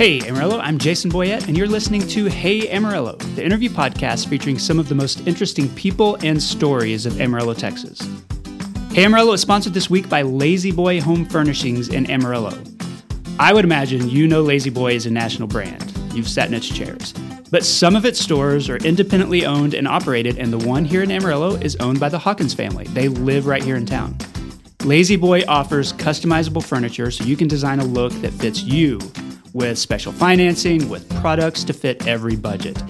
Hey Amarillo, I'm Jason Boyette, and you're listening to Hey Amarillo, the interview podcast featuring some of the most interesting people and stories of Amarillo, Texas. Hey Amarillo is sponsored this week by La-Z-Boy Home Furnishings in Amarillo. I would imagine you know La-Z-Boy is a national brand. You've sat in its chairs. But some of its stores are independently owned and operated, and the one here in Amarillo is owned by the Hawkins family. They live right here in town. La-Z-Boy offers customizable furniture so you can design a look that fits you with special financing, with products to fit every budget.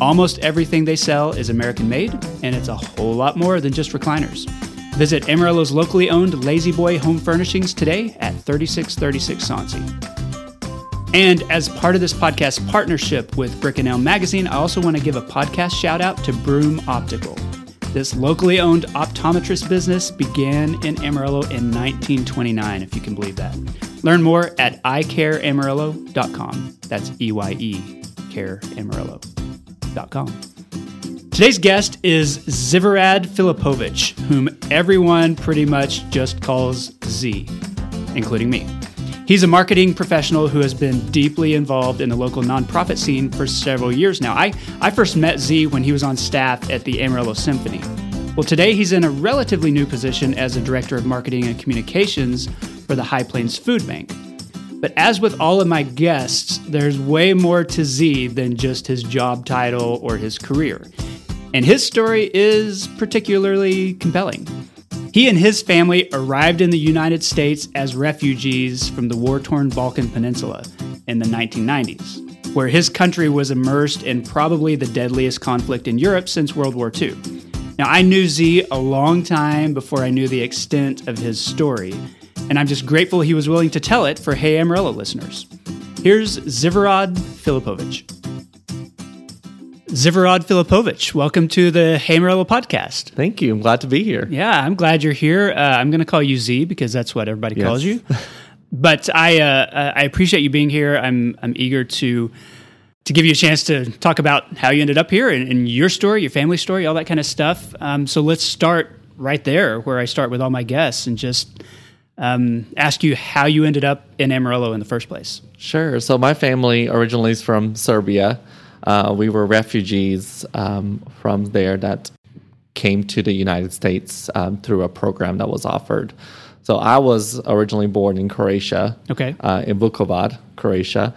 Almost everything they sell is American made, and it's a whole lot more than just recliners. Visit Amarillo's locally owned La-Z-Boy Home Furnishings today at 3636 Soncy. And as part of this podcast partnership with Brick and Elm Magazine, I also want to give a podcast shout out to Broom Optical. This locally owned optometrist business began in Amarillo in 1929, if you can believe that. Learn more at iCareAmarillo.com. That's E Y E, careamarillo.com. Today's guest is Zivorad Filipovich, whom everyone pretty much just calls Z, including me. He's a marketing professional who has been deeply involved in the local nonprofit scene for several years now. I, I first met Z when he was on staff at the Amarillo Symphony. Well, today he's in a relatively new position as a director of marketing and communications for the High Plains Food Bank. But as with all of my guests, there's way more to Z than just his job title or his career. And his story is particularly compelling. He and his family arrived in the United States as refugees from the war torn Balkan Peninsula in the 1990s, where his country was immersed in probably the deadliest conflict in Europe since World War II. Now, I knew Z a long time before I knew the extent of his story, and I'm just grateful he was willing to tell it for Hey Amarillo listeners. Here's Zivorad Filipovich. Zivorad Filipovich, welcome to the Hey Amarillo podcast. Thank you. I'm glad to be here. Yeah, I'm glad you're here. Uh, I'm going to call you Z because that's what everybody Yes. calls you. But I uh, uh, I appreciate you being here. I'm I'm eager to to give you a chance to talk about how you ended up here and, and your story, your family story, all that kind of stuff. Um, so let's start right there, where I start with all my guests, and just um, ask you how you ended up in Amarillo in the first place. Sure. So my family originally is from Serbia. Uh, we were refugees um, from there that came to the United States um, through a program that was offered. So I was originally born in Croatia, Okay. uh, in Vukovar, Croatia.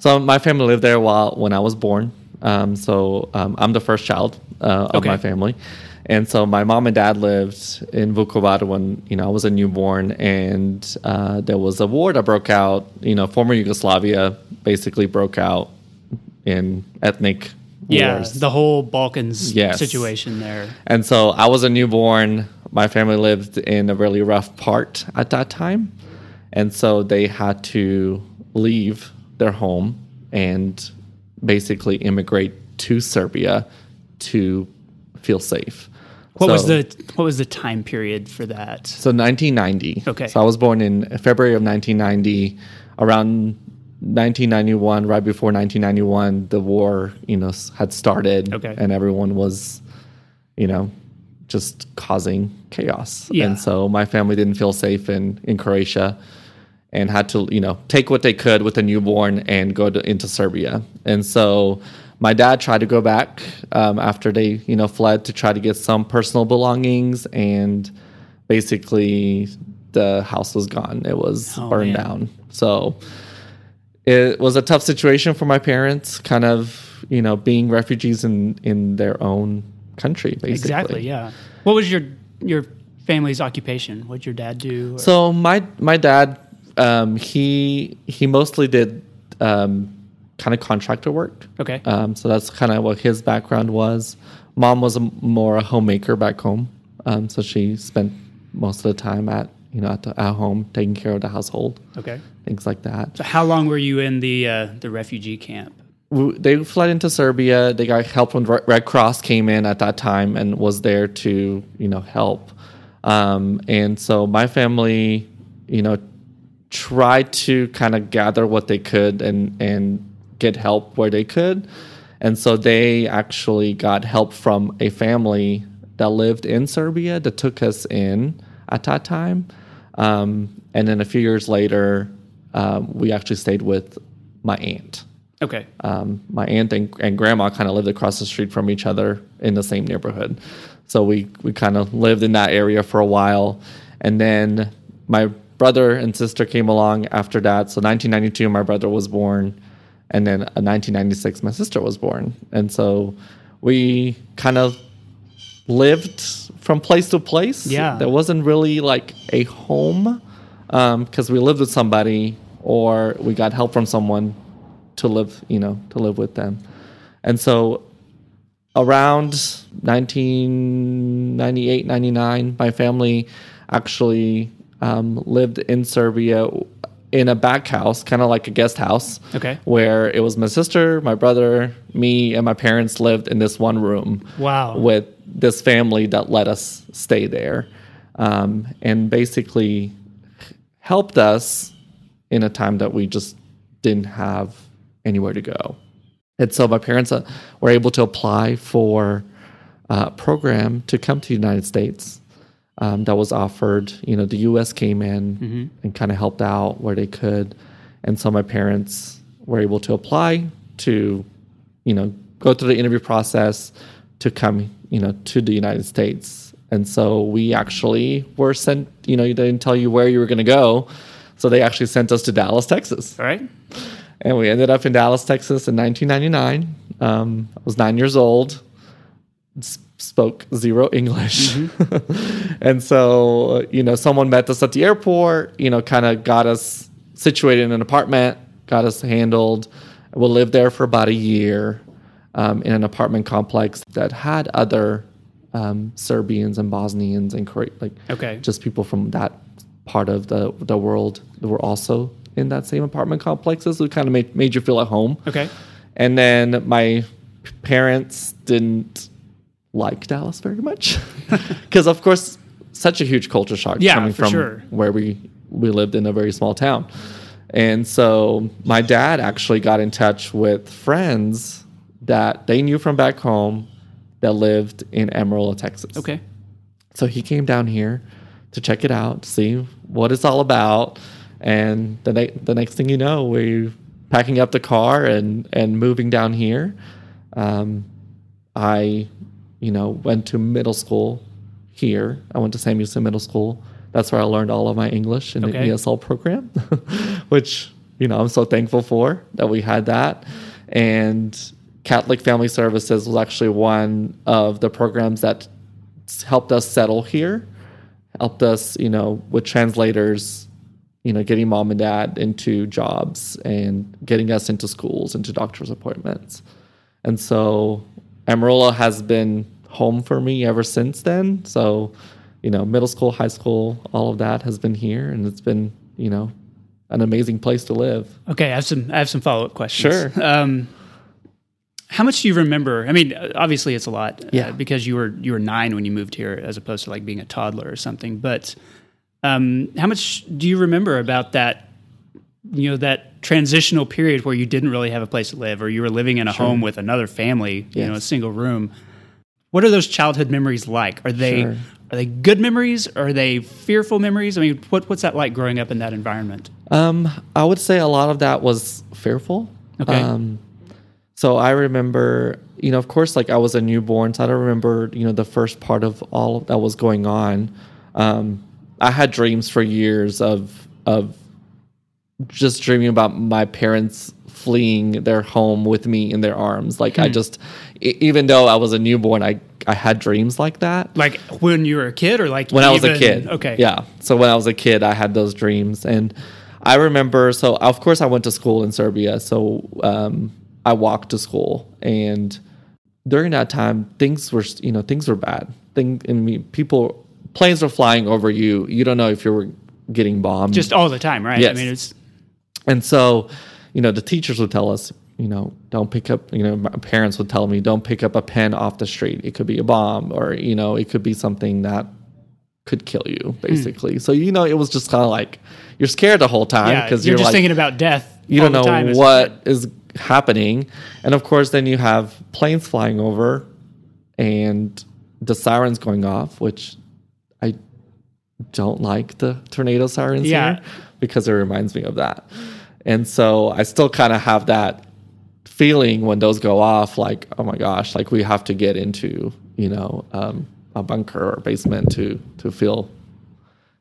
So my family lived there while when I was born. Um, so um, I'm the first child uh, of Okay. my family, and so my mom and dad lived in Vukovar when you know I was a newborn, and uh, there was a war that broke out. You know, former Yugoslavia basically broke out in ethnic Yeah, wars. the whole Balkans Yes. situation there. And so I was a newborn. My family lived in a really rough part at that time. And so they had to leave their home and basically immigrate to Serbia to feel safe. What was the what was the time period for that? so 1990. Okay. So I was born in February of 1990. Around 1991, right before 1991, the war, you know, had started, Okay. and everyone was, you know, just causing chaos. Yeah. And so my family didn't feel safe in in Croatia, and had to, you know, take what they could with a newborn and go to, into Serbia. And so my dad tried to go back um, after they, you know, fled to try to get some personal belongings and basically the house was gone. It was Oh, burned man. down. So it was a tough situation for my parents, kind of, you know, being refugees in in their own country, basically. Exactly. Yeah. What was your your family's occupation? What'd your dad do? or- So my my dad, um, he he mostly did um, kind of contractor work. okay. Um, so that's kind of what his background was. Mom was a, more a homemaker back home, um, so she spent most of the time at you know at, the, at home taking care of the household, okay. things like that. So how long were you in the uh, the refugee camp? w- they fled into Serbia. They got help when Re- Red Cross came in at that time and was there to you know help. Um, and so my family, you know, tried to kind of gather what they could and and get help where they could. And so they actually got help from a family that lived in Serbia that took us in at that time. Um, and then a few years later, um, we actually stayed with my aunt. Okay. Um, my aunt and, and grandma kind of lived across the street from each other in the same neighborhood. So we, we kind of lived in that area for a while. And then my brother and sister came along after that. So 1992, my brother was born. And then uh, 1996, my sister was born. And so we kind of lived from place to place. Yeah. There wasn't really like a home um, because we lived with somebody or we got help from someone to live, you know, to live with them. And so around 1998, 99, my family actually um, lived in Serbia in a back house, kind of like a guest house. Okay. Where it was my sister, my brother, me, and my parents lived in this one room. Wow. With this family that let us stay there. Um, and basically helped us in a time that we just didn't have anywhere to go. And so my parents uh, were able to apply for a program to come to the United States um, that was offered. You know, the U.S. came in and kind of helped out where they could, and so my parents were able to apply to, you know, go through the interview process to come, you know, to the United States. And so we actually were sent. You know, they didn't tell you where you were going to go, so they actually sent us to Dallas, Texas. All right. And we ended up in Dallas, Texas in 1999. Um, I was nine years old, spoke zero English. and so, you know, someone met us at the airport, you know, kind of got us situated in an apartment, got us handled. We lived there for about a year um, in an apartment complex that had other um, Serbians and Bosnians and Kore- like Okay. just people from that part of the the world that were also in that same apartment complexes. It kind of made, made you feel at home. Okay. And then my parents didn't like Dallas very much because, of course, such a huge culture shock Yeah, coming from sure. where we we lived in a very small town. And so my dad actually got in touch with friends that they knew from back home that lived in Amarillo, Texas. Okay. So he came down here to check it out, see what it's all about, and the ne- the next thing you know, we're packing up the car and and moving down here. Um, I, you know, went to middle school here. I went to Sam Houston Middle School. That's where I learned all of my English in Okay. the ESL program, which you know I'm so thankful for that we had that. And Catholic Family Services was actually one of the programs that helped us settle here, helped us, you know, with translators, you know, getting mom and dad into jobs and getting us into schools, into doctor's appointments. And so Amarillo has been home for me ever since then. So, you know, middle school, high school, all of that has been here and it's been, you know, an amazing place to live. Okay. I have some. I have some follow up questions. Sure. Um, how much do you remember? I mean, uh, obviously it's a lot. uh, Yeah. because you were you were nine when you moved here, as opposed to like being a toddler or something. But um, how much do you remember about that? You know that transitional period where you didn't really have a place to live, or you were living in a home with another family, you know, a single room. What are those childhood memories like? Are they Sure. are they good memories? Are they fearful memories? I mean, what what's that like growing up in that environment? Um, I would say a lot of that was fearful. Okay. Um, so I remember, you know, of course, like I was a newborn, so I don't remember, you know, the first part of all that was going on. Um, I had dreams for years of of just dreaming about my parents fleeing their home with me in their arms. Like I just, even though I was a newborn, I I had dreams like that Like when you were a kid, or like when I was a kid. Okay. Yeah. So when I was a kid, I had those dreams, and I remember. So of course, I went to school in Serbia. So um, I walked to school, and during that time, things were you know things were bad. Thing I mean, people planes were flying over you. You don't know if you were getting bombed. Just all the time, right? I Yes. mean, it's And so, you know, the teachers would tell us, you know, don't pick up, you know, my parents would tell me, don't pick up a pen off the street. It could be a bomb or, you know, it could be something that could kill you, Hmm. basically. So, you know, it was just kind of like you're scared the whole time yeah. because You're, you're, just like, thinking about death. you don't time know a what is happening. And of course, then you have planes flying over and the sirens going off, which I don't like the tornado sirens Yeah. here because it reminds me of that. And so I still kind of have that feeling when those go off, like, oh my gosh, like we have to get into, you know, um, a bunker or basement to to feel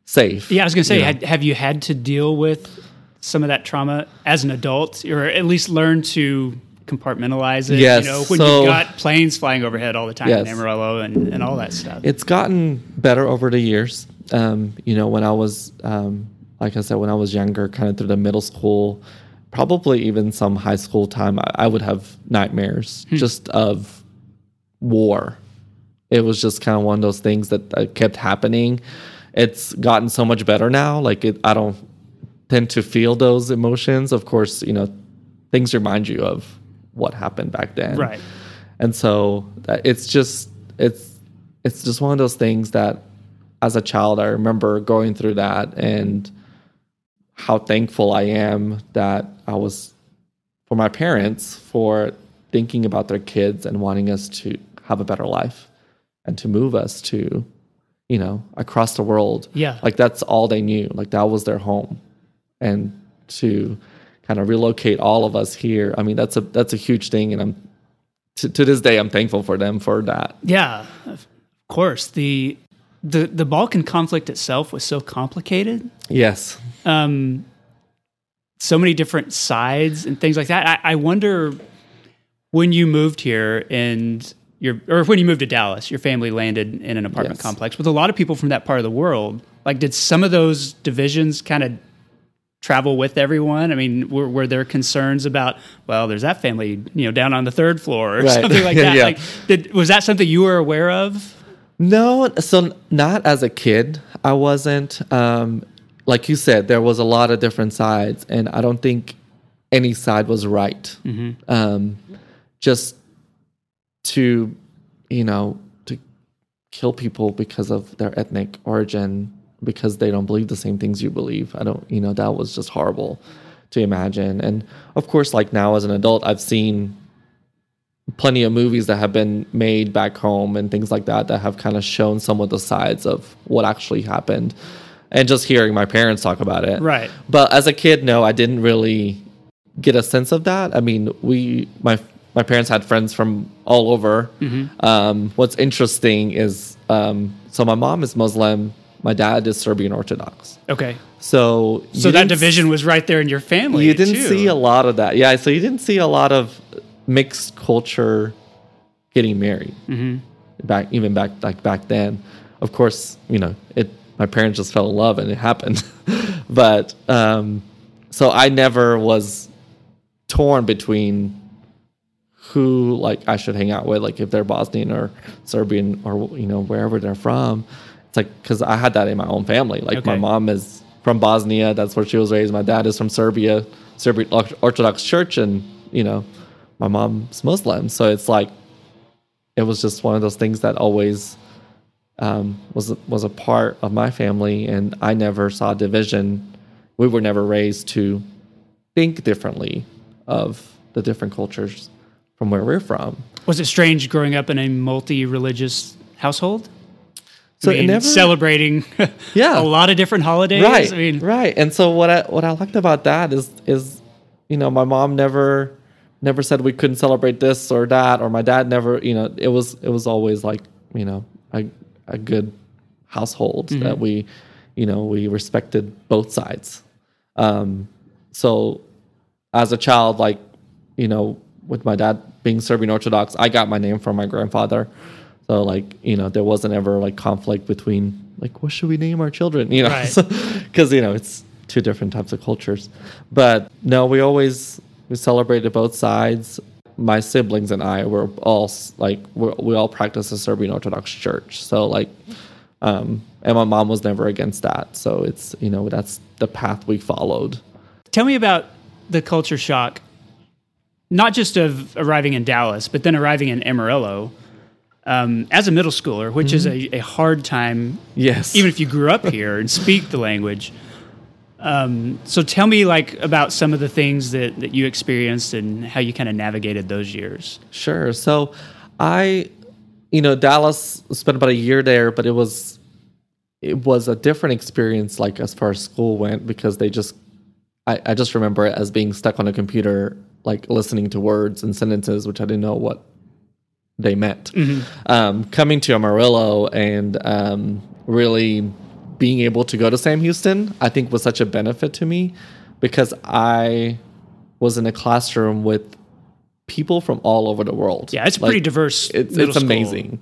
safe. Yeah, I was going to say, you know? had, have you had to deal with some of that trauma as an adult, or at least learn to compartmentalize it? Yes, You know, when so- you've got planes flying overhead all the time in Amarillo and, and all that stuff. It's gotten better over the years. Um, you know, when I was, um, like I said, when I was younger, kind of through the middle school, probably even some high school time, I, I would have nightmares just of war. It was just kind of one of those things that uh, kept happening. It's gotten so much better now. Like it, I don't tend to feel those emotions. Of course, you know, things remind you of what happened back then right. and so that- it's just it's it's just one of those things that as a child i remember going through that and how thankful i am that i was for my parents for thinking about their kids and wanting us to have a better life and to move us to you know across the world Yeah. like that's all they knew like that was their home and to kind of relocate all of us here i mean that's a that's a huge thing and i'm to, to this day i'm thankful for them for that Yeah, of course. The the the Balkan conflict itself was so complicated. yes Um, so many different sides and things like that. I, I wonder when you moved here and your or when you moved to Dallas, your family landed in an apartment Yes. complex with a lot of people from that part of the world. Like, did some of those divisions kind of travel with everyone? I mean, were, were there concerns about, well, there's that family, you know, down on the third floor or Right. something like that? Yeah. Like, did, was that something you were aware of? No so not as a kid. I wasn't um like you said there was a lot of different sides and i don't think any side was right. Um just to you know to kill people because of their ethnic origin because they don't believe the same things you believe. I don't you know that was just horrible to imagine. And of course like now as an adult i've seen plenty of movies that have been made back home and things like that that have kind of shown some of the sides of what actually happened and just hearing my parents talk about it Right. but as a kid no i didn't really get a sense of that i mean we my my parents had friends from all over um, what's interesting is um, so my mom is muslim my dad is serbian orthodox Okay. so So that division was right there in your family. you didn't too. see a lot of that. Yeah, so you didn't see a lot of mixed culture getting married back, even back like back then. Of course, you know it. My parents just fell in love and it happened, but um, so I never was torn between who like I should hang out with, like if they're Bosnian or Serbian or you know wherever they're from. It's like because I had that in my own family. Like my mom is from Bosnia, that's where she was raised. My dad is from Serbia, Serbian Orthodox Church, and you know my mom's Muslim. So it's like it was just one of those things that always um, was was a part of my family, and I never saw division. We were never raised to think differently of the different cultures from where we're from. Was it strange growing up in a multi-religious household? So I mean, never- celebrating Yeah. a lot of different holidays. right I mean, right and so what i what i liked about that is is you know my mom never never said we couldn't celebrate this or that or my dad never you know it was it was always like you know a, a good household that we you know we respected both sides. Um so as a child like you know with my dad being serbian orthodox i got my name from my grandfather. So like you know there wasn't ever like conflict between like what should we name our children? You know Right. because you know it's two different types of cultures. But no we always we celebrated both sides. My siblings and i were all like we're, we all practice the serbian orthodox church. So like um and my mom was never against that. So it's you know that's the path we followed. Tell me about the culture shock, not just of arriving in Dallas, but then arriving in Amarillo um, as a middle schooler, which is a, a hard time, yes. even if you grew up here and speak the language. Um, so tell me like about some of the things that, that you experienced and how you kind of navigated those years. Sure. So I, you know, Dallas spent about a year there, but it was it was a different experience like as far as school went because they just I, I just remember it as being stuck on a computer, like listening to words and sentences, which I didn't know what they meant. Um, coming to Amarillo and um, really being able to go to Sam Houston, I think was such a benefit to me because I was in a classroom with people from all over the world. Yeah, it's a pretty diverse It's it's amazing.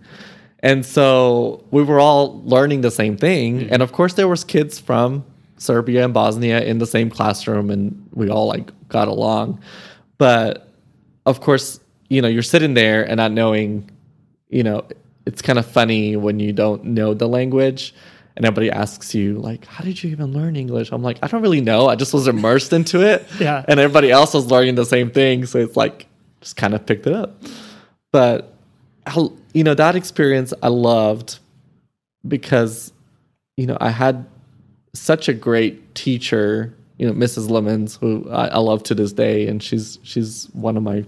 And so we were all learning the same thing. Mm-hmm. And of course there was kids from Serbia and Bosnia in the same classroom and we all like got along. But of course, you know, you're sitting there and not knowing, you know, it's kind of funny when you don't know the language and everybody asks you like, how did you even learn English? I'm like, I don't really know. I just was immersed into it. Yeah. And everybody else was learning the same thing. So it's like, just kind of picked it up. But, I, you know, that experience I loved because, you know, I had such a great teacher, you know, Mrs. Lemons, who I, I love to this day. And she's, she's one of my,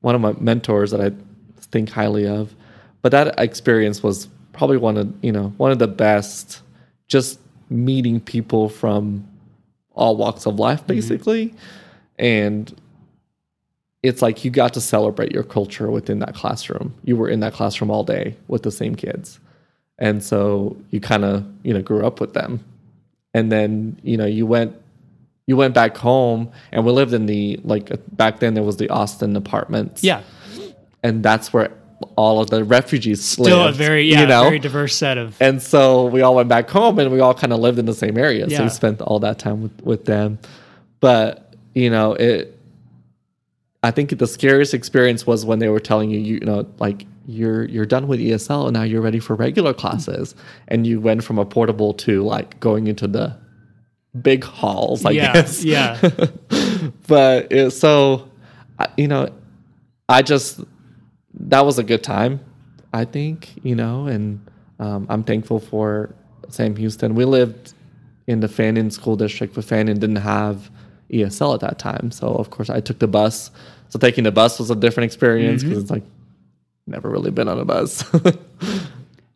one of my mentors that I think highly of. But that experience was probably one of, you know, one of the best just meeting people from all walks of life, mm-hmm. basically. And it's like you got to celebrate your culture within that classroom. You were in that classroom all day with the same kids. And so you kind of, you know, grew up with them. And then, you know, you went you went back home and we lived in the like back then there was the Austin apartments. Yeah, And that's where all of the refugees still lived, a very yeah you know? very diverse set of And so we all went back home and we all kind of lived in the same area. So we spent all that time with, with them. But, you know, it I think the scariest experience was when they were telling you, you know, like you're you're done with ESL and now you're ready for regular classes. And you went from a portable to like going into the big halls, I yeah guess yeah but it, so you know i just that was a good time i think you know and um, i'm thankful for sam houston we lived in the fannin school district but fannin didn't have esl at that time so of course i took the bus so taking the bus was a different experience because it's like never really been on a bus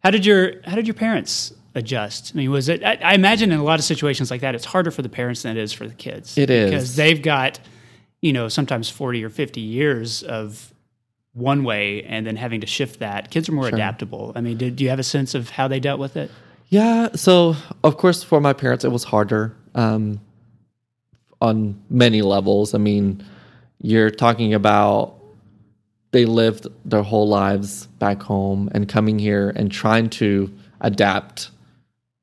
How did your How did your parents adjust? I mean, was it? I, I imagine in a lot of situations like that, it's harder for the parents than it is for the kids. It is. because they've got, you know, sometimes forty or fifty years of one way, and then having to shift that. Kids are more adaptable. I mean, did do you have a sense of how they dealt with it? Yeah, so of course for my parents it was harder um, on many levels. I mean, you're talking about they lived their whole lives back home and coming here and trying to adapt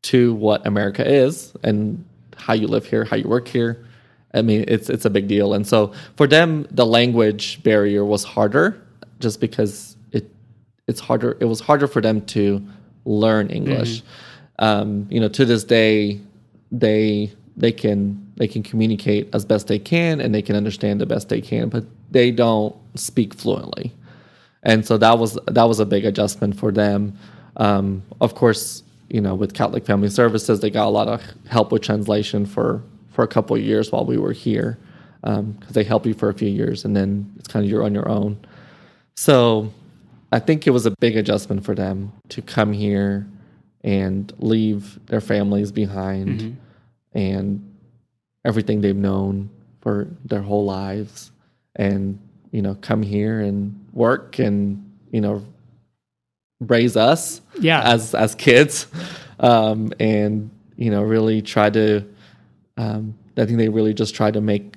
to what America is and how you live here, how you work here. I mean, it's it's a big deal. And so for them, the language barrier was harder, just because it it's harder. It was harder for them to learn English. Um, you know, to this day, they they can they can communicate as best they can and they can understand the best they can, but they don't speak fluently. And so that was that was a big adjustment for them. Um, of course, you know, with Catholic Family Services, they got a lot of help with translation for for a couple of years while we were here, because they help you for a few years, and then it's kind of you're on your own. So, I think it was a big adjustment for them to come here and leave their families behind and everything they've known for their whole lives and you know come here and work and you know raise us Yeah. as as kids um and you know really try to um i think they really just try to make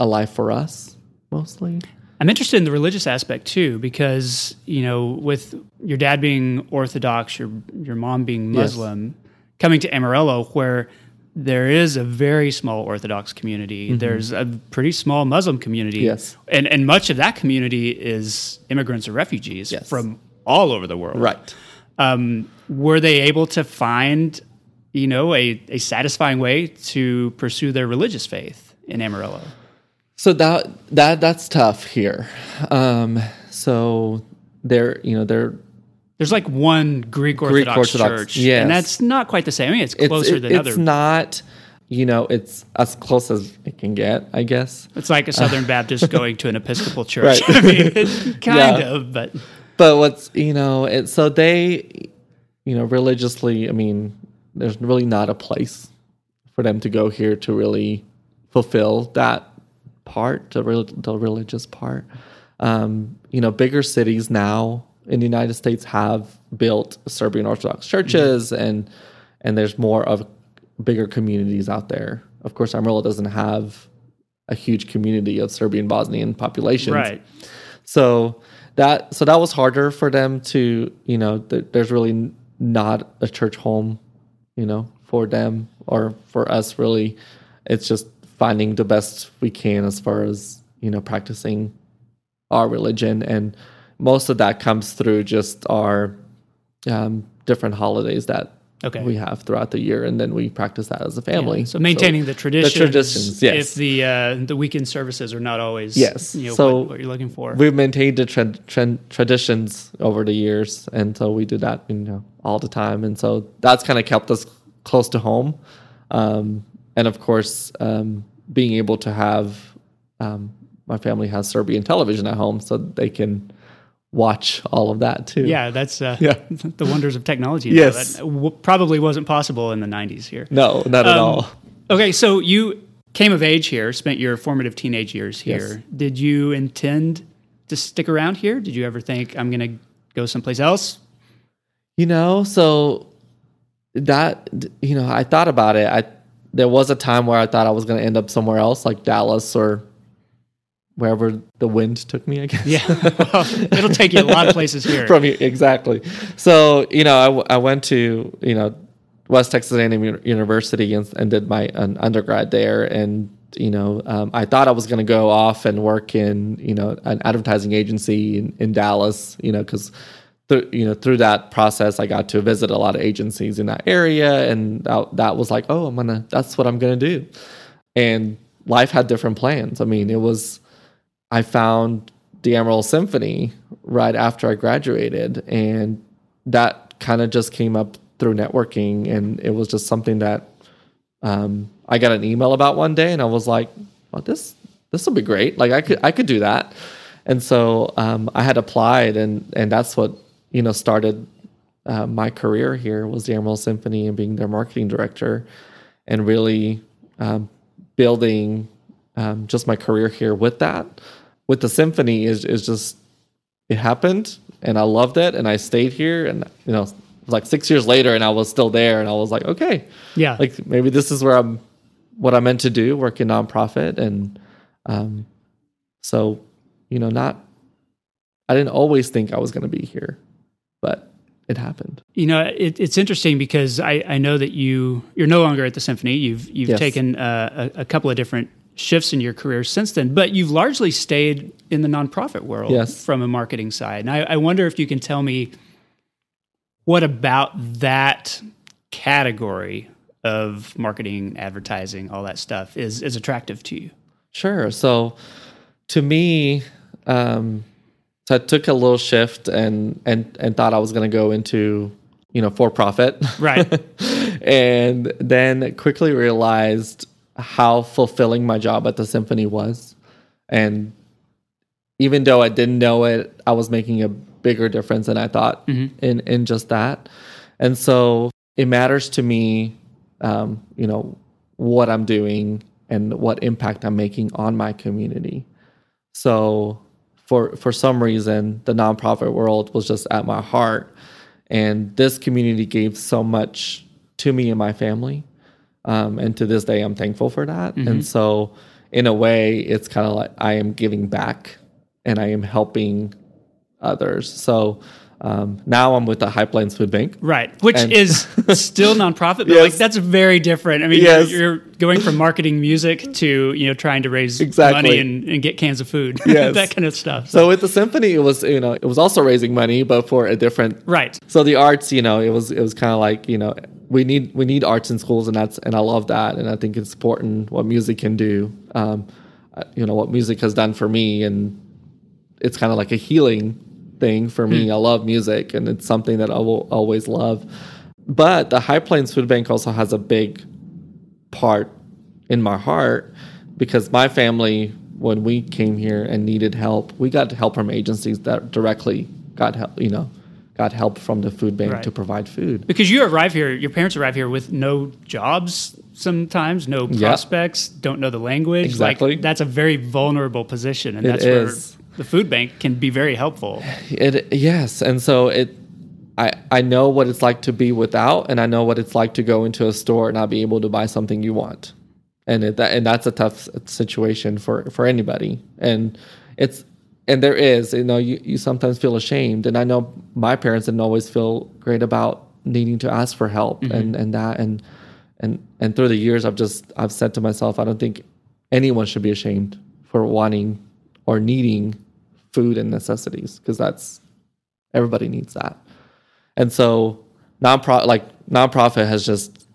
a life for us mostly I'm interested in the religious aspect too, because you know, with your dad being Orthodox, your your mom being Yes. Muslim, coming to Amarillo, where there is a very small Orthodox community, there's a pretty small Muslim community, Mm-hmm. Yes. and and much of that community is immigrants or refugees Yes. from all over the world. right Um, were they able to find, you know, a, a satisfying way to pursue their religious faith in Amarillo? So that that that's tough here. Um, so there, you know, there There's like one Greek Orthodox, Orthodox, church, yes. and that's not quite the same. I mean, it's it's closer it- than it's other. It's not. You know, it's as close as it can get, I guess. it's like a Southern Baptist going to an Episcopal church. Right. I mean, kind Yeah. of, but But what's you know, it so they, you know, religiously. I mean, there's really not a place for them to go here to really fulfill that part, the, rel- the religious part. Um, you know, bigger cities now in the United States have built Serbian Orthodox churches, and and there's more of bigger communities out there. Of course, Amarillo doesn't have a huge community of Serbian Bosnian populations, Right. so that so that was harder for them to you know th- there's really not a church home you know for them or for us really it's just finding the best we can as far as you know practicing our religion and most of that comes through just our um, different holidays that Okay. we have throughout the year and then we practice that as a family So maintaining the traditions. traditions, yes. If the uh, the weekend services are not always Yes. you know, So what, what you're looking for. we've maintained the trend, trend, traditions over the years and so we do that you know all the time and so that's kind of kept us close to home um, and of course um, being able to have um, my family has serbian television at home so they can watch all of that too yeah, that's uh, Yeah. the wonders of technology. Yes. That w- probably wasn't possible in the 90s here. no not at Um, all Okay, so you came of age here, spent your formative teenage years here. Yes. Did you intend to stick around here? Did you ever think I'm going to go someplace else? You know, so that you know, I thought about it. I there was a time where I thought I was going to end up somewhere else, like Dallas or wherever the wind took me. I guess. Yeah, well, it'll take you a lot of places here. From you, exactly. So you know, I, w- I went to you know West Texas A&M Uni- University and, and did my an undergrad there, and you know, um, I thought I was going to go off and work in you know an advertising agency in, in Dallas, you know, because th- you know through that process I got to visit a lot of agencies in that area, and that, that was like, oh, I'm gonna that's what I'm gonna do, and life had different plans. I mean, it was I found the Amarillo Symphony right after I graduated, and that kind of just came up through networking, and it was just something that um, I got an email about one day, and I was like, "Well, this this will be great. Like I could I could do that." And so um, I had applied, and and that's what you know started uh, my career here was the Amarillo Symphony and being their marketing director, and really um, building um, just my career here with that. With the symphony is is just it happened, and I loved it, and I stayed here, and you know. Like six years later, and I was still there, and I was like, okay, Yeah, like maybe this is where I'm what I'm meant to do, work in nonprofit, and um, so you know, not I didn't always think I was going to be here, but it happened. you know, it, it's interesting because I, I know that you you're no longer at the symphony. You've you've Yes. taken uh, a, a couple of different shifts in your career since then, but you've largely stayed in the nonprofit world Yes. from a marketing side. And I, I wonder if you can tell me what about that category of marketing, advertising, all that stuff is is attractive to you. Sure. So to me, um, so I took a little shift and and and thought I was going to go into you know for profit, Right. and then quickly realized how fulfilling my job at the symphony was. And even though i didn't know it i was making a bigger difference than i thought in in just that. And so it matters to me um, you know what i'm doing and what impact i'm making on my community. So for for some reason the nonprofit world was just at my heart. And this community gave so much to me and my family. Um, and to this day i'm thankful for that. And so in a way it's kind of like i am giving back and i am helping others. So um, now i'm with the high plains food bank Right, which And- is still nonprofit, but Yes. like that's very different. I mean, Yes. you're, you're going from marketing music to you know trying to raise Exactly. money and, and get cans of food, Yes. that kind of stuff. so with the symphony it was you know it was also raising money but for a different right, so the arts you know it was it was kind of like you know we need we need arts in schools and that's and i love that and i think it's important what music can do um, uh, you know what music has done for me and it's kind of like a healing thing for me hmm. i love music and it's something that i will always love but the high plains food bank also has a big part in my heart because my family when we came here and needed help we got help from agencies that directly got help you know got help from the food bank Right. to provide food because you arrive here, your parents arrive here with no jobs, sometimes, no prospects, don't know the language. Exactly. Like, that's a very vulnerable position, and It that's is. where the food bank can be very helpful. It yes, and so it. I, I know what it's like to be without, and I know what it's like to go into a store and not be able to buy something you want, and it, that and that's a tough situation for for anybody. And it's and there is you know you, you sometimes feel ashamed, and I know my parents didn't always feel great about needing to ask for help mm-hmm. and and that and and and through the years I've just I've said to myself I don't think anyone should be ashamed for wanting or needing food and necessities because that's everybody needs that. And so nonprofit like nonprofit has just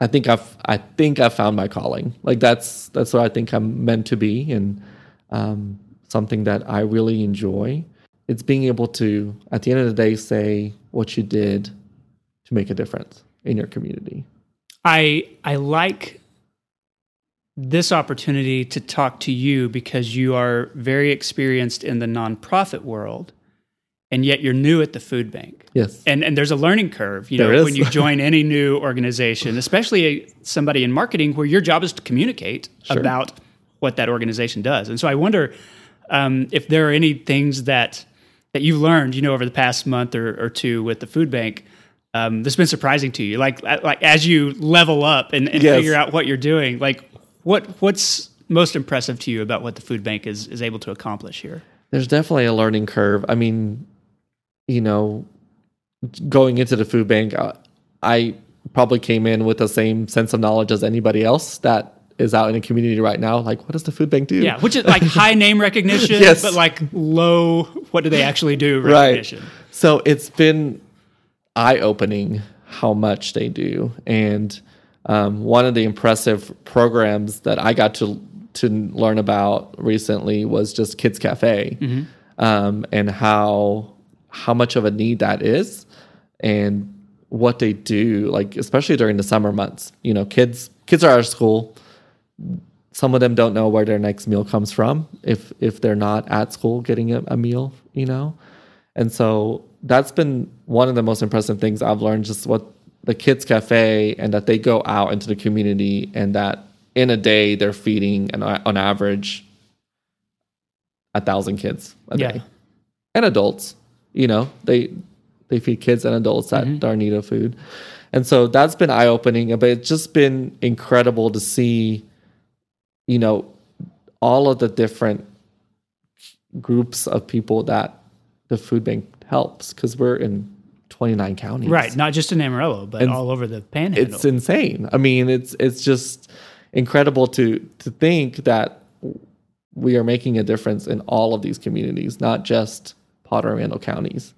I think I've I think I've found my calling. Like that's that's what I think I'm meant to be and um, something that I really enjoy. It's being able to at the end of the day say what you did to make a difference in your community. I I like this opportunity to talk to you because you are very experienced in the nonprofit world, and yet you're new at the food bank. Yes. And and there's a learning curve, you know, There is. when you join any new organization, especially a, somebody in marketing where your job is to communicate Sure. about what that organization does. And so I wonder um, if there are any things that that you've learned, you know, over the past month or, or two with the food bank. Um, that's been surprising to you, like like as you level up and, and Yes. figure out what you're doing. Like, what what's most impressive to you about what the food bank is is able to accomplish here? There's definitely a learning curve. I mean, you know, going into the food bank, uh, I probably came in with the same sense of knowledge as anybody else that is out in the community right now. Like, what does the food bank do? Yeah, which is like high name recognition, Yes. but like low. What do they actually do? right. So it's been eye opening how much they do. And um, one of the impressive programs that I got to to learn about recently was just Kids Cafe, um, and how how much of a need that is, and what they do. Like especially during the summer months, you know, kids kids are out of school. Some of them don't know where their next meal comes from if if they're not at school getting a, a meal, you know. And so that's been one of the most impressive things I've learned just what the kids cafe and that they go out into the community and that in a day they're feeding an, on average a thousand kids a Yeah. day and adults you know they they feed kids and adults that mm-hmm. are in need of food. And so that's been eye-opening but it's just been incredible to see you know all of the different groups of people that the food bank helps because we're in 29 counties. Right, not just in Amarillo, but And all over the panhandle. it's insane. I mean it's it's just incredible to to think that we are making a difference in all of these communities not just potter and randall counties.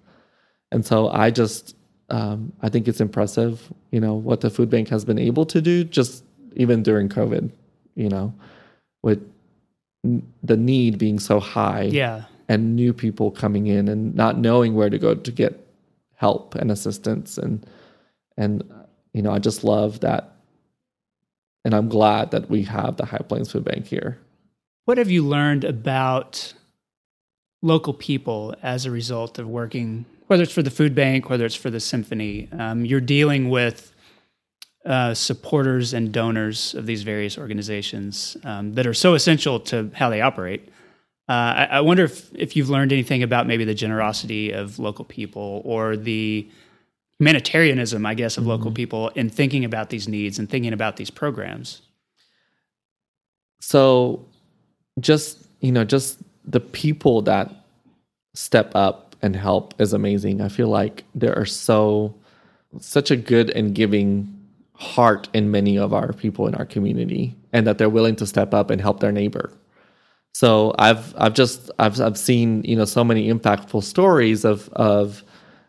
And so i just um, i think it's impressive you know what the food bank has been able to do just even during covid you know with n- the need being so high yeah, and new people coming in and not knowing where to go to get help and assistance and and you know I just love that and I'm glad that we have the High Plains Food Bank here. What have you learned about local people as a result of working, whether it's for the food bank, whether it's for the symphony? Um, you're dealing with uh, supporters and donors of these various organizations um, that are so essential to how they operate. Uh, I, I wonder if, if you've learned anything about maybe the generosity of local people or the humanitarianism, I guess, of local people in thinking about these needs and thinking about these programs. So just you know just the people that step up and help is amazing. I feel like there are so such a good and giving heart in many of our people in our community and that they're willing to step up and help their neighbor. So I've I've just I've I've seen you know so many impactful stories of of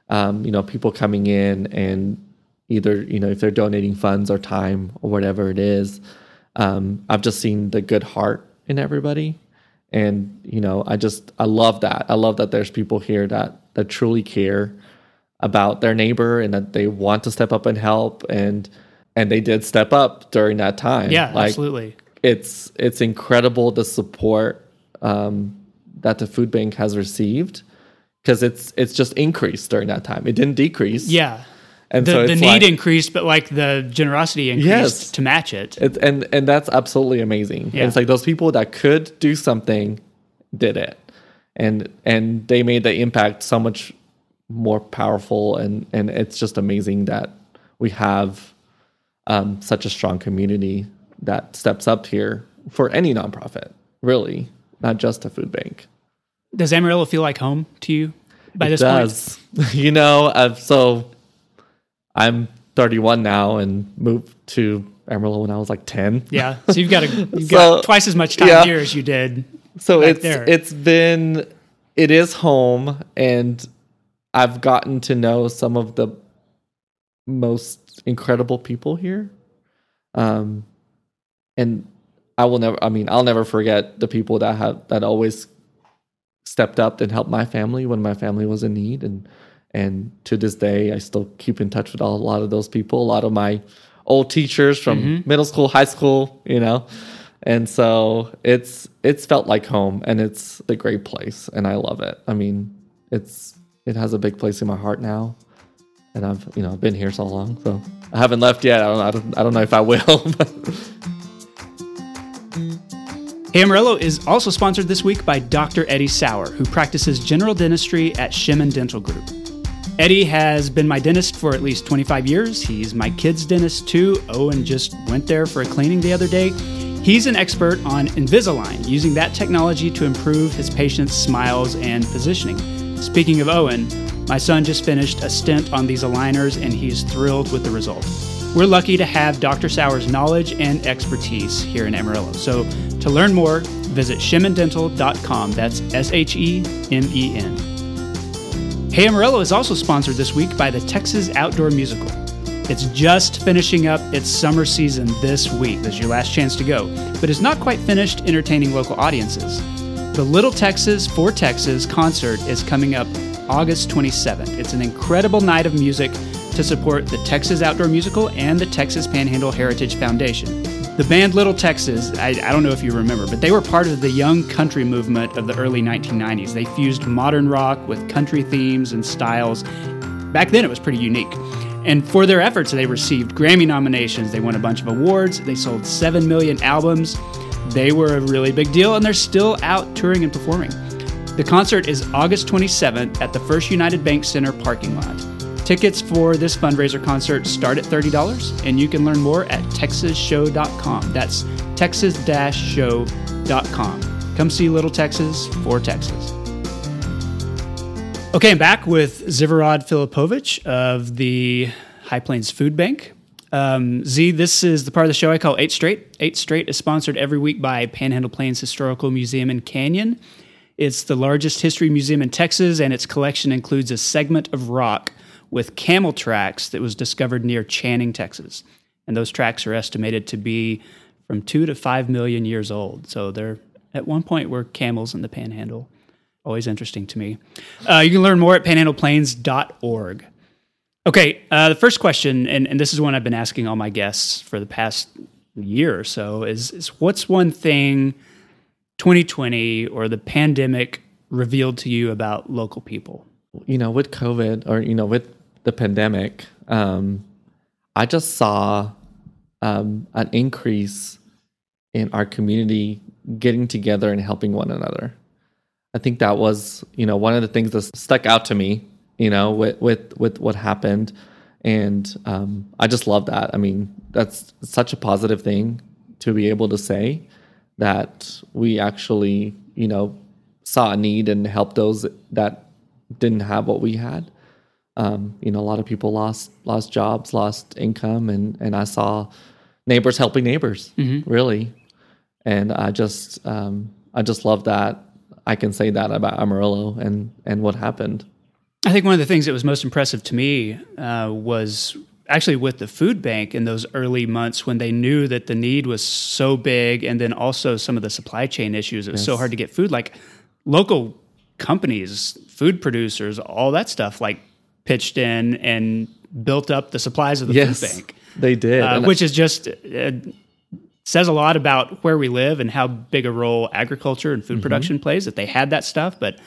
um, you know people coming in and either you know if they're donating funds or time or whatever it is. Um, I've just seen the good heart in everybody, and you know I just I love that. I love that there's people here that that truly care about their neighbor and that they want to step up and help and and they did step up during that time. Yeah, like, absolutely. It's it's incredible the support um, that the food bank has received because it's it's just increased during that time. It didn't decrease. Yeah. And the, so the need like- increased, but like the generosity increased Yes. to match it. It's, and and that's absolutely amazing. Yeah. It's like those people that could do something did it, and and they made the impact so much more powerful. And and it's just amazing that we have um, such a strong community that steps up here for any nonprofit, really, not just a food bank. Does Amarillo feel like home to you by this it point? does. you know, uh, so I'm 31 now and moved to Amarillo when I was like 10. Yeah. So you've got a, you've So, got twice as much time yeah. here as you did. so it's there. it's been it is home and I've gotten to know some of the most incredible people here. Um and I will never I mean I'll never forget the people that have that always stepped up and helped my family when my family was in need and and to this day I still keep in touch with a lot of those people, a lot of my old teachers from mm-hmm. middle school, high school, you know. And so it's it's felt like home and it's a great place and I love it. I mean, it's it has a big place in my heart now. And I've you know I've been here so long, so I haven't left yet. I don't I don't, I don't know if I will. But Hey Amarillo is also sponsored this week by Dr. Eddie Sauer, who practices general dentistry at Shemen Dental Group. Eddie has been my dentist for at least 25 years. He's my kid's dentist too. Owen just went there for a cleaning the other day. He's an expert on Invisalign, using that technology to improve his patients' smiles and positioning. Speaking of Owen, my son just finished a stint on these aligners and he's thrilled with the result. We're lucky to have Dr. Sauer's knowledge and expertise here in Amarillo. So to learn more, visit shemendental.com. That's S H E M E N. Hey Amarillo is also sponsored this week by the Texas Outdoor Musical. It's just finishing up its summer season this week. This is your last chance to go, but it's not quite finished entertaining local audiences. The Little Texas for Texas concert is coming up August 27th. It's an incredible night of music to support the Texas Outdoor Musical and the Texas Panhandle Heritage Foundation. The band Little Texas, I, I don't know if you remember, but they were part of the young country movement of the early 1990s. They fused modern rock with country themes and styles. Back then, it was pretty unique. And for their efforts, they received Grammy nominations. They won a bunch of awards. They sold 7 million albums. They were a really big deal, and they're still out touring and performing. The concert is August 27th at the First United Bank Center parking lot. Tickets for this fundraiser concert start at $30, and you can learn more at texasshow.com. That's texas-show.com. Come see Little Texas for Texas. Okay, I'm back with Zivorod Filipovich of the High Plains Food Bank. Um, Z, this is the part of the show I call Eight Straight. Eight Straight is sponsored every week by Panhandle Plains Historical Museum in Canyon. It's the largest history museum in Texas, and its collection includes a segment of rock with camel tracks that was discovered near Channing, Texas. And those tracks are estimated to be from two to five million years old. So they're at one point were camels in the panhandle. Always interesting to me. Uh, you can learn more at panhandleplains.org. Okay, uh, the first question, and, and this is one I've been asking all my guests for the past year or so, is, is what's one thing 2020 or the pandemic revealed to you about local people? you know, with COVID or you know, with the pandemic, um, I just saw um, an increase in our community getting together and helping one another. I think that was, you know, one of the things that stuck out to me, you know, with with with what happened, and um, I just love that. I mean, that's such a positive thing to be able to say that we actually, you know, saw a need and helped those that didn't have what we had. Um, you know, a lot of people lost lost jobs, lost income, and and I saw neighbors helping neighbors, really, and I just um, I just love that I can say that about Amarillo and and what happened. I think one of the things that was most impressive to me uh, was actually with the food bank in those early months when they knew that the need was so big, and then also some of the supply chain issues. It was so hard to get food. Like local companies, food producers, all that stuff, like pitched in and built up the supplies of the Yes, food bank, they did, uh, which is just. Uh, says a lot about where we live and how big a role agriculture and food production plays that they had that stuff but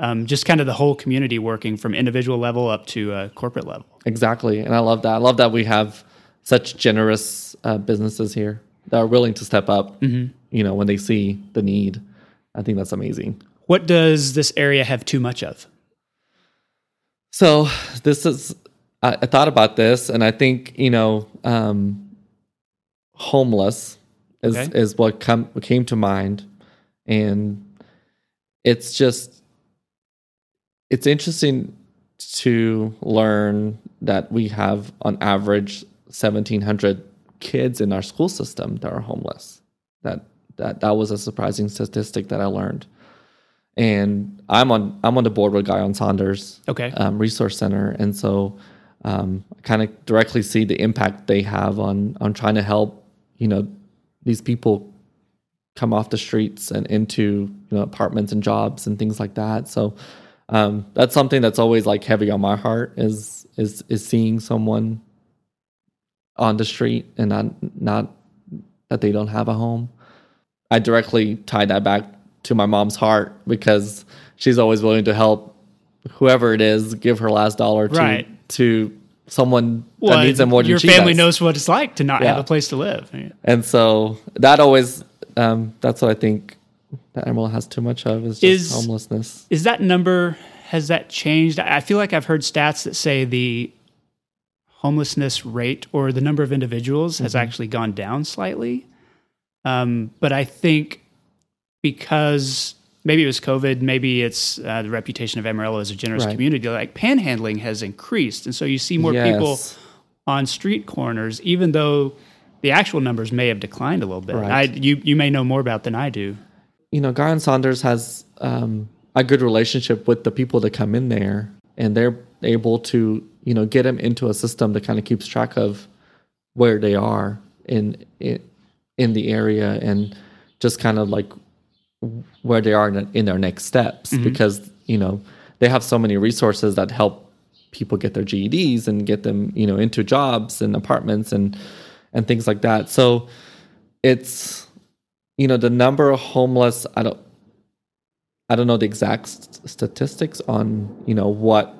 um, just kind of the whole community working from individual level up to uh, corporate level. Exactly, and I love that. I love that we have such generous uh, businesses here that are willing to step up. Mm-hmm. You know, when they see the need, I think that's amazing. What does this area have too much of? So this is I, I thought about this, and I think you know, um, homeless is Okay. is what come came to mind, and it's just it's interesting to learn that we have on average 1700 kids in our school system that are homeless. That that that was a surprising statistic that i learned and i'm on i'm on the board with Guyon Saunders Okay. um, resource center. And so um, i kind of directly see the impact they have on on trying to help you know these people come off the streets and into you know apartments and jobs and things like that. So um, that's something that's always like heavy on my heart is is is seeing someone on the street and not not that they don't have a home. I directly tie that back to my mom's heart because she's always willing to help whoever it is give her last dollar to Right. to someone Well, that needs it more than your family does. knows what it's like to not have a place to live. And so that always, um, that's what I think that Amarillo has too much of is just Is- homelessness. Is that number has that changed? I I feel like I've heard stats that say the homelessness rate or the number of individuals has actually gone down slightly. Um, but I think because maybe it was COVID, maybe it's uh, the reputation of Amarillo as a generous Right. community. Like panhandling has increased, and so you see more people on street corners, even though the actual numbers may have declined a little bit. Right. I, you you may know more about than I do. you know, Guyon Saunders has um, a good relationship with the people that come in there, and they're able to, you know, get them into a system that kind of keeps track of where they are in in, in the area and just kind of like where they are in, in their next steps mm-hmm. because you know they have so many resources that help people get their GEDs and get them you know into jobs and apartments and and things like that. So it's you know the number of homeless i don't i don't know the exact st- statistics on you know what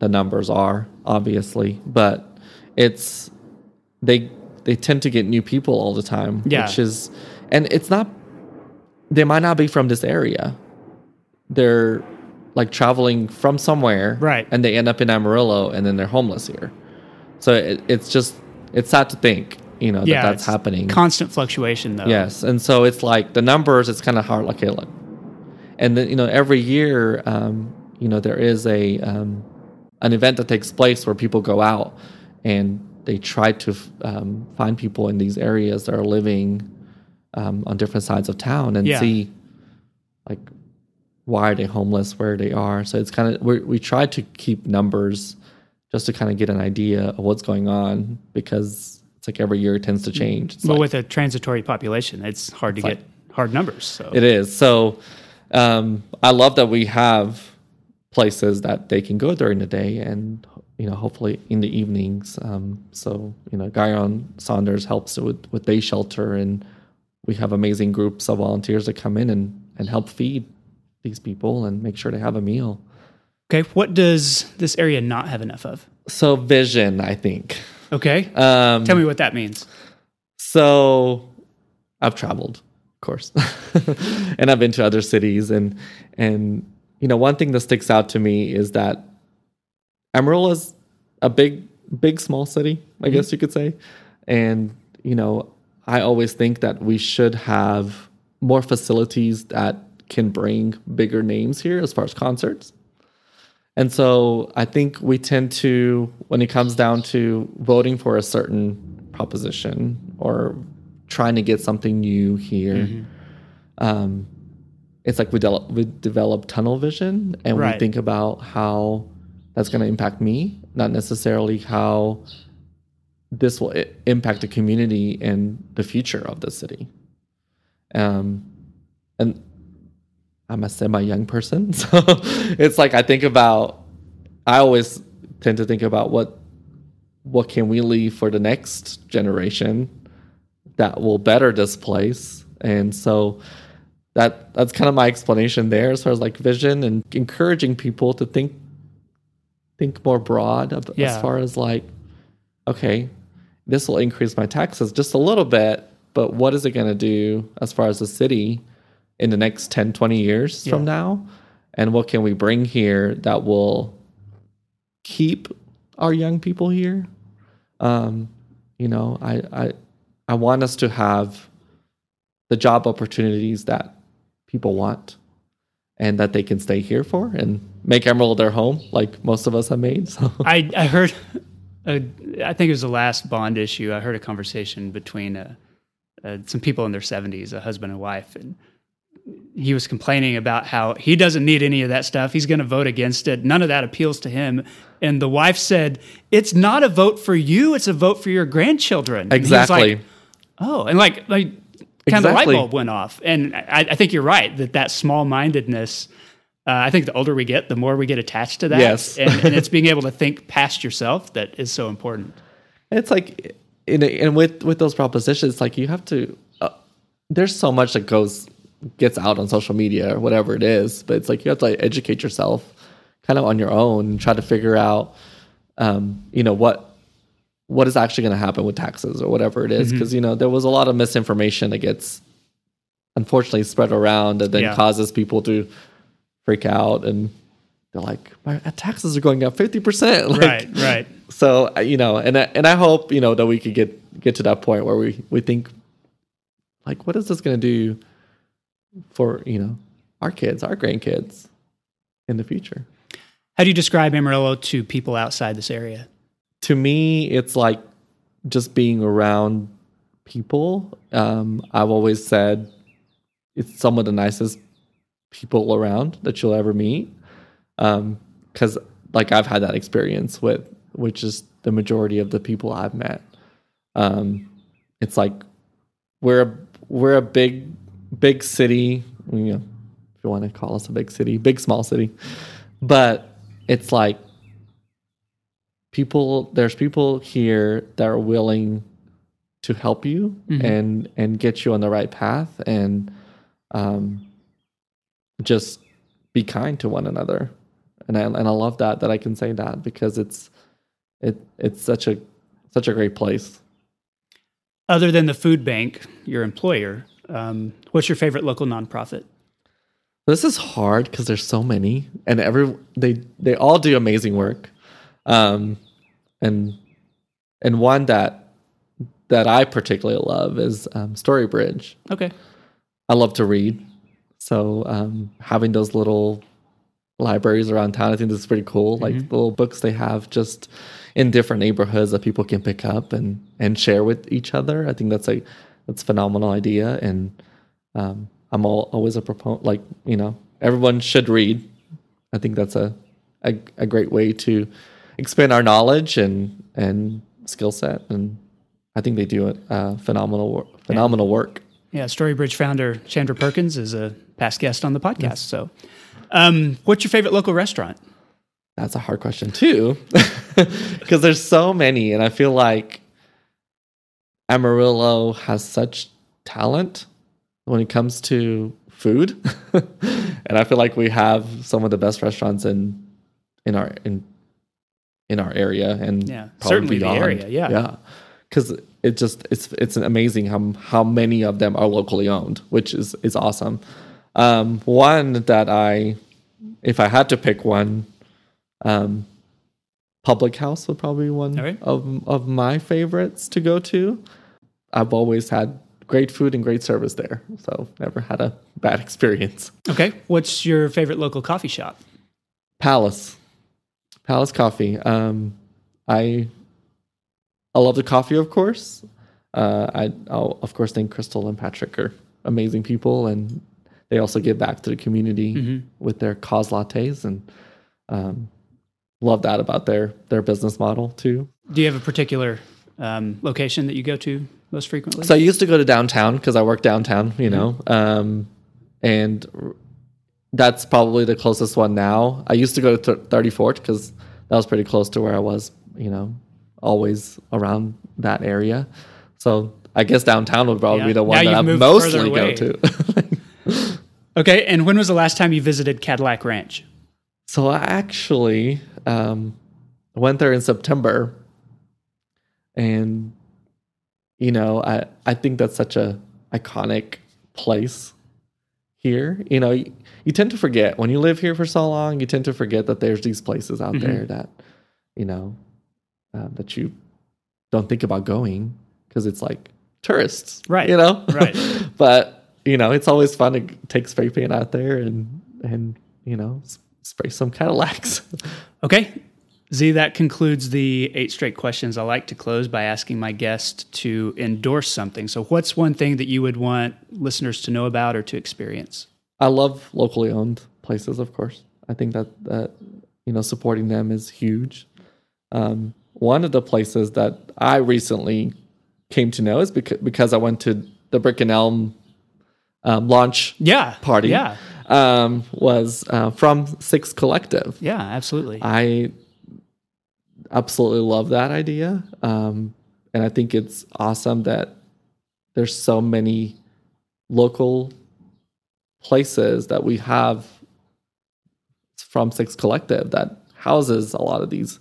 the numbers are obviously but it's they they tend to get new people all the time Yeah. which is and it's not they might not be from this area they're like traveling from somewhere Right. and they end up in amarillo and then they're homeless here so it, it's just it's sad to think you know yeah, that that's happening Constant fluctuation, though. Yes, and so it's like the numbers. It's kind of hard. Like, look, and then you know every year, um, you know there is a um, an event that takes place where people go out and they try to um, find people in these areas that are living um, on different sides of town and Yeah. see like why are they homeless, where they are. So it's kind of we we try to keep numbers just to kind of get an idea of what's going on because it's like every year it tends to change. It's But like- with a transitory population, it's hard to like- get hard numbers. So It is. So um, I love that we have places that they can go during the day and you know hopefully in the evenings. Um, so you know, Guyon Saunders helps with with day shelter, and we have amazing groups of volunteers that come in and and help feed these people and make sure they have a meal. okay, what does this area not have enough of? So vision, I think. Okay, Um, tell me what that means. So I've traveled, of course, and I've been to other cities, and and you know one thing that sticks out to me is that Amarillo is a big, big small city, I guess you could say, and you know I always think that we should have more facilities that can bring bigger names here as far as concerts. And so I think we tend to, when it comes down to voting for a certain proposition or trying to get something new here, um, it's like we, de- we develop tunnel vision and Right. we think about how that's going to impact me, not necessarily how this will impact the community and the future of the city. Um, and I'm a semi young person. So it's like I think about I always tend to think about what what can we leave for the next generation that will better this place. And so that that's kind of my explanation there as far as like vision and encouraging people to think think more broad Yeah. as far as like okay this will increase my taxes just a little bit but what is it going to do as far as the city in the next 10 20 years from now? And what can we bring here that will keep our young people here? Um you know i i i want us to have the job opportunities that people want and that they can stay here for and make Amarillo their home like most of us have made so. I, I heard, uh, I think it was the last bond issue. I heard a conversation between uh, uh, some people in their 70s, a husband and wife, and he was complaining about how he doesn't need any of that stuff. He's going to vote against it. None of that appeals to him. And the wife said, "It's not a vote for you. It's a vote for your grandchildren." And exactly like, oh, and like like kind of the light bulb went off. And I, I think you're right that that small mindedness. Uh, I think the older we get, the more we get attached to that. Yes. and, and it's being able to think past yourself that is so important. it's like in a, and with with those propositions like you have to uh, there's so much that goes gets out on social media or whatever it is but it's like you have to like educate yourself kind of on your own and try to figure out um, you know what what is actually going to happen with taxes or whatever it is because you know there was a lot of misinformation that gets unfortunately spread around and then Yeah. causes people to freak out and they're like my taxes are going up 50% like, right, right. so you know and I, and I hope you know that we could get get to that point where we we think like what is this going to do for you know our kids our grandkids in the future How do you describe Amarillo to people outside this area? to me it's like just being around people um i've always said it's some of the nicest people around that you'll ever meet. Um because like i've had that experience with which is the majority of the people i've met. Um it's like we're a we're a big big city you know if you want to call us a big city big small city. But it's like people there's people here that are willing to help you and and get you on the right path and um just be kind to one another and I, and I love that that I can say that because it's it it's such a such a great place Other than the food bank, your employer, um, what's your favorite local nonprofit? This is hard because there's so many, and every they they all do amazing work, um, and and one that that I particularly love is um, Storybridge. Okay. I love to read, so um, having those little libraries around town, I think this is pretty cool. Like the little books they have just in different neighborhoods that people can pick up and and share with each other. I think that's a that's a phenomenal idea, and um, I'm all, always a proponent. Like you know, everyone should read. I think that's a a, a great way to expand our knowledge and and skill set, and I think they do it uh, phenomenal phenomenal work. Yeah, Storybridge founder Chandra Perkins is a past guest on the podcast. So, um, what's your favorite local restaurant? That's a hard question too, because there's so many, and I feel like Amarillo has such talent when it comes to food, and I feel like we have some of the best restaurants in in our in in our area, and Yeah, certainly the beyond. area, yeah. yeah, because it just it's it's amazing how how many of them are locally owned, which is is awesome. Um, one that I, if I had to pick one, um, Public House would probably be one right. of of my favorites to go to. I've always had great food and great service there, so never had a bad experience. Okay. What's your favorite local coffee shop? Palace, Palace Coffee. Um, I I love the coffee, of course. Uh, I I'll, of course think Crystal and Patrick are amazing people, and they also give back to the community with their cause lattes, and um, love that about their their business model too. Do you have a particular um, location that you go to most frequently? So I used to go to downtown because I work downtown, you know, um, and that's probably the closest one now. I used to go to th- 34th because that was pretty close to where I was, you know, always around that area. So I guess downtown would probably Yeah. be the one Now that I you've moved further mostly go to. Okay, and when was the last time you visited Cadillac Ranch? So I actually um, went there in September, and you know, I I think that's such a iconic place here. You know, you, you tend to forget when you live here for so long. You tend to forget that there's these places out Mm-hmm. there that you know uh, that you don't think about going because it's like tourists, Right, You know, right. but you know, it's always fun to take spray paint out there and and you know spray some Cadillacs. Okay. Z, that concludes the eight straight questions. I like to close by asking my guest to endorse something. So, what's one thing that you would want listeners to know about or to experience? I love locally owned places, of course. I think that that you know supporting them is huge. Um, one of the places that I recently came to know is because because I went to the Brick and Elm um, launch Yeah. party. Yeah. um, was uh, from Six Collective. Yeah, absolutely. I absolutely love that idea. Um, and I think it's awesome that there's so many local places that we have from Six Collective that houses a lot of these.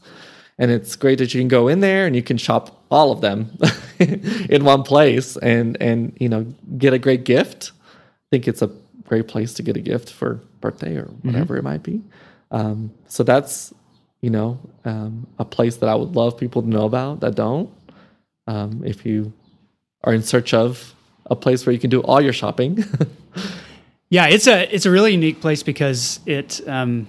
And it's great that you can go in there and you can shop all of them in one place and and you know get a great gift. I think it's a great place to get a gift for birthday or whatever it might be. Um, so that's you know um, a place that I would love people to know about that don't. Um, if you are in search of a place where you can do all your shopping, Yeah, it's a it's a really unique place because it, um,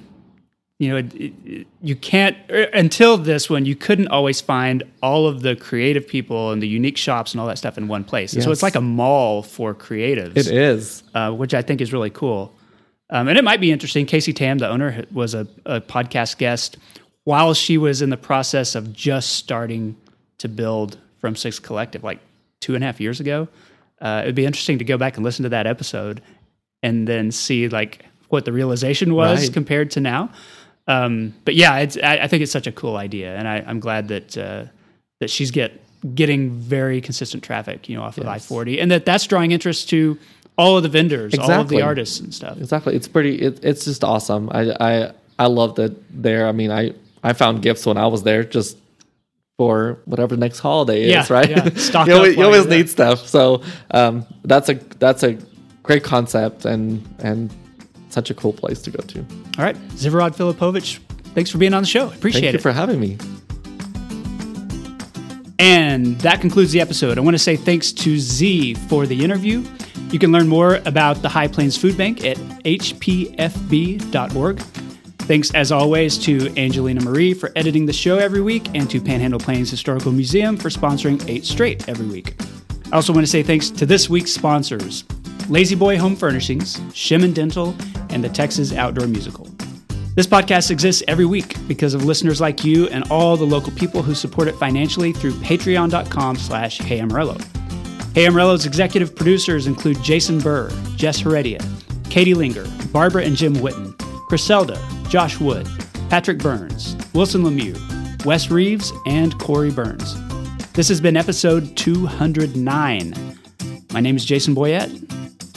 you know, it, it, you can't er, until this one you couldn't always find all of the creative people and the unique shops and all that stuff in one place. And So it's like a mall for creatives. it is. uh, which I think is really cool. Um, and it might be interesting. Casey Tam, the owner, was a, a podcast guest while she was in the process of just starting to build From Six Collective, like two and a half years ago. Uh, it'd be interesting to go back and listen to that episode and then see like what the realization was Right. compared to now. Um, but yeah, it's, I, I think it's such a cool idea, and I, I'm glad that uh, that she's get getting very consistent traffic, you know, off of I-40, and that that's drawing interest to all of the vendors, all of the artists and stuff. Exactly. It's pretty. It, it's just awesome. I I I love that there. I mean, I I found gifts when I was there just for whatever the next holiday Yeah, is, right? yeah. Stock you always, you always need stuff. So um, that's a that's a great concept and and such a cool place to go to. All right, Zivorod Filipovich, thanks for being on the show. Appreciate Thank it. you for having me. And that concludes the episode. I want to say thanks to Z for the interview. You can learn more about the High Plains Food Bank at hpfb.org. Thanks, as always, to Angelina Marie for editing the show every week and to Panhandle Plains Historical Museum for sponsoring 8 Straight every week. I also want to say thanks to this week's sponsors La-Z-Boy Home Furnishings, Shemen Dental, and the Texas Outdoor Musical. This podcast exists every week because of listeners like you and all the local people who support it financially through patreon.com slash Hey Amarillo. Hey Amarillo's executive producers include Jason Burr, Jess Heredia, Katie Linger, Barbara and Jim Witten, Griselda, Josh Wood, Patrick Burns, Wilson Lemieux, Wes Reeves, and Corey Burns. This has been episode 209. My name is Jason Boyett,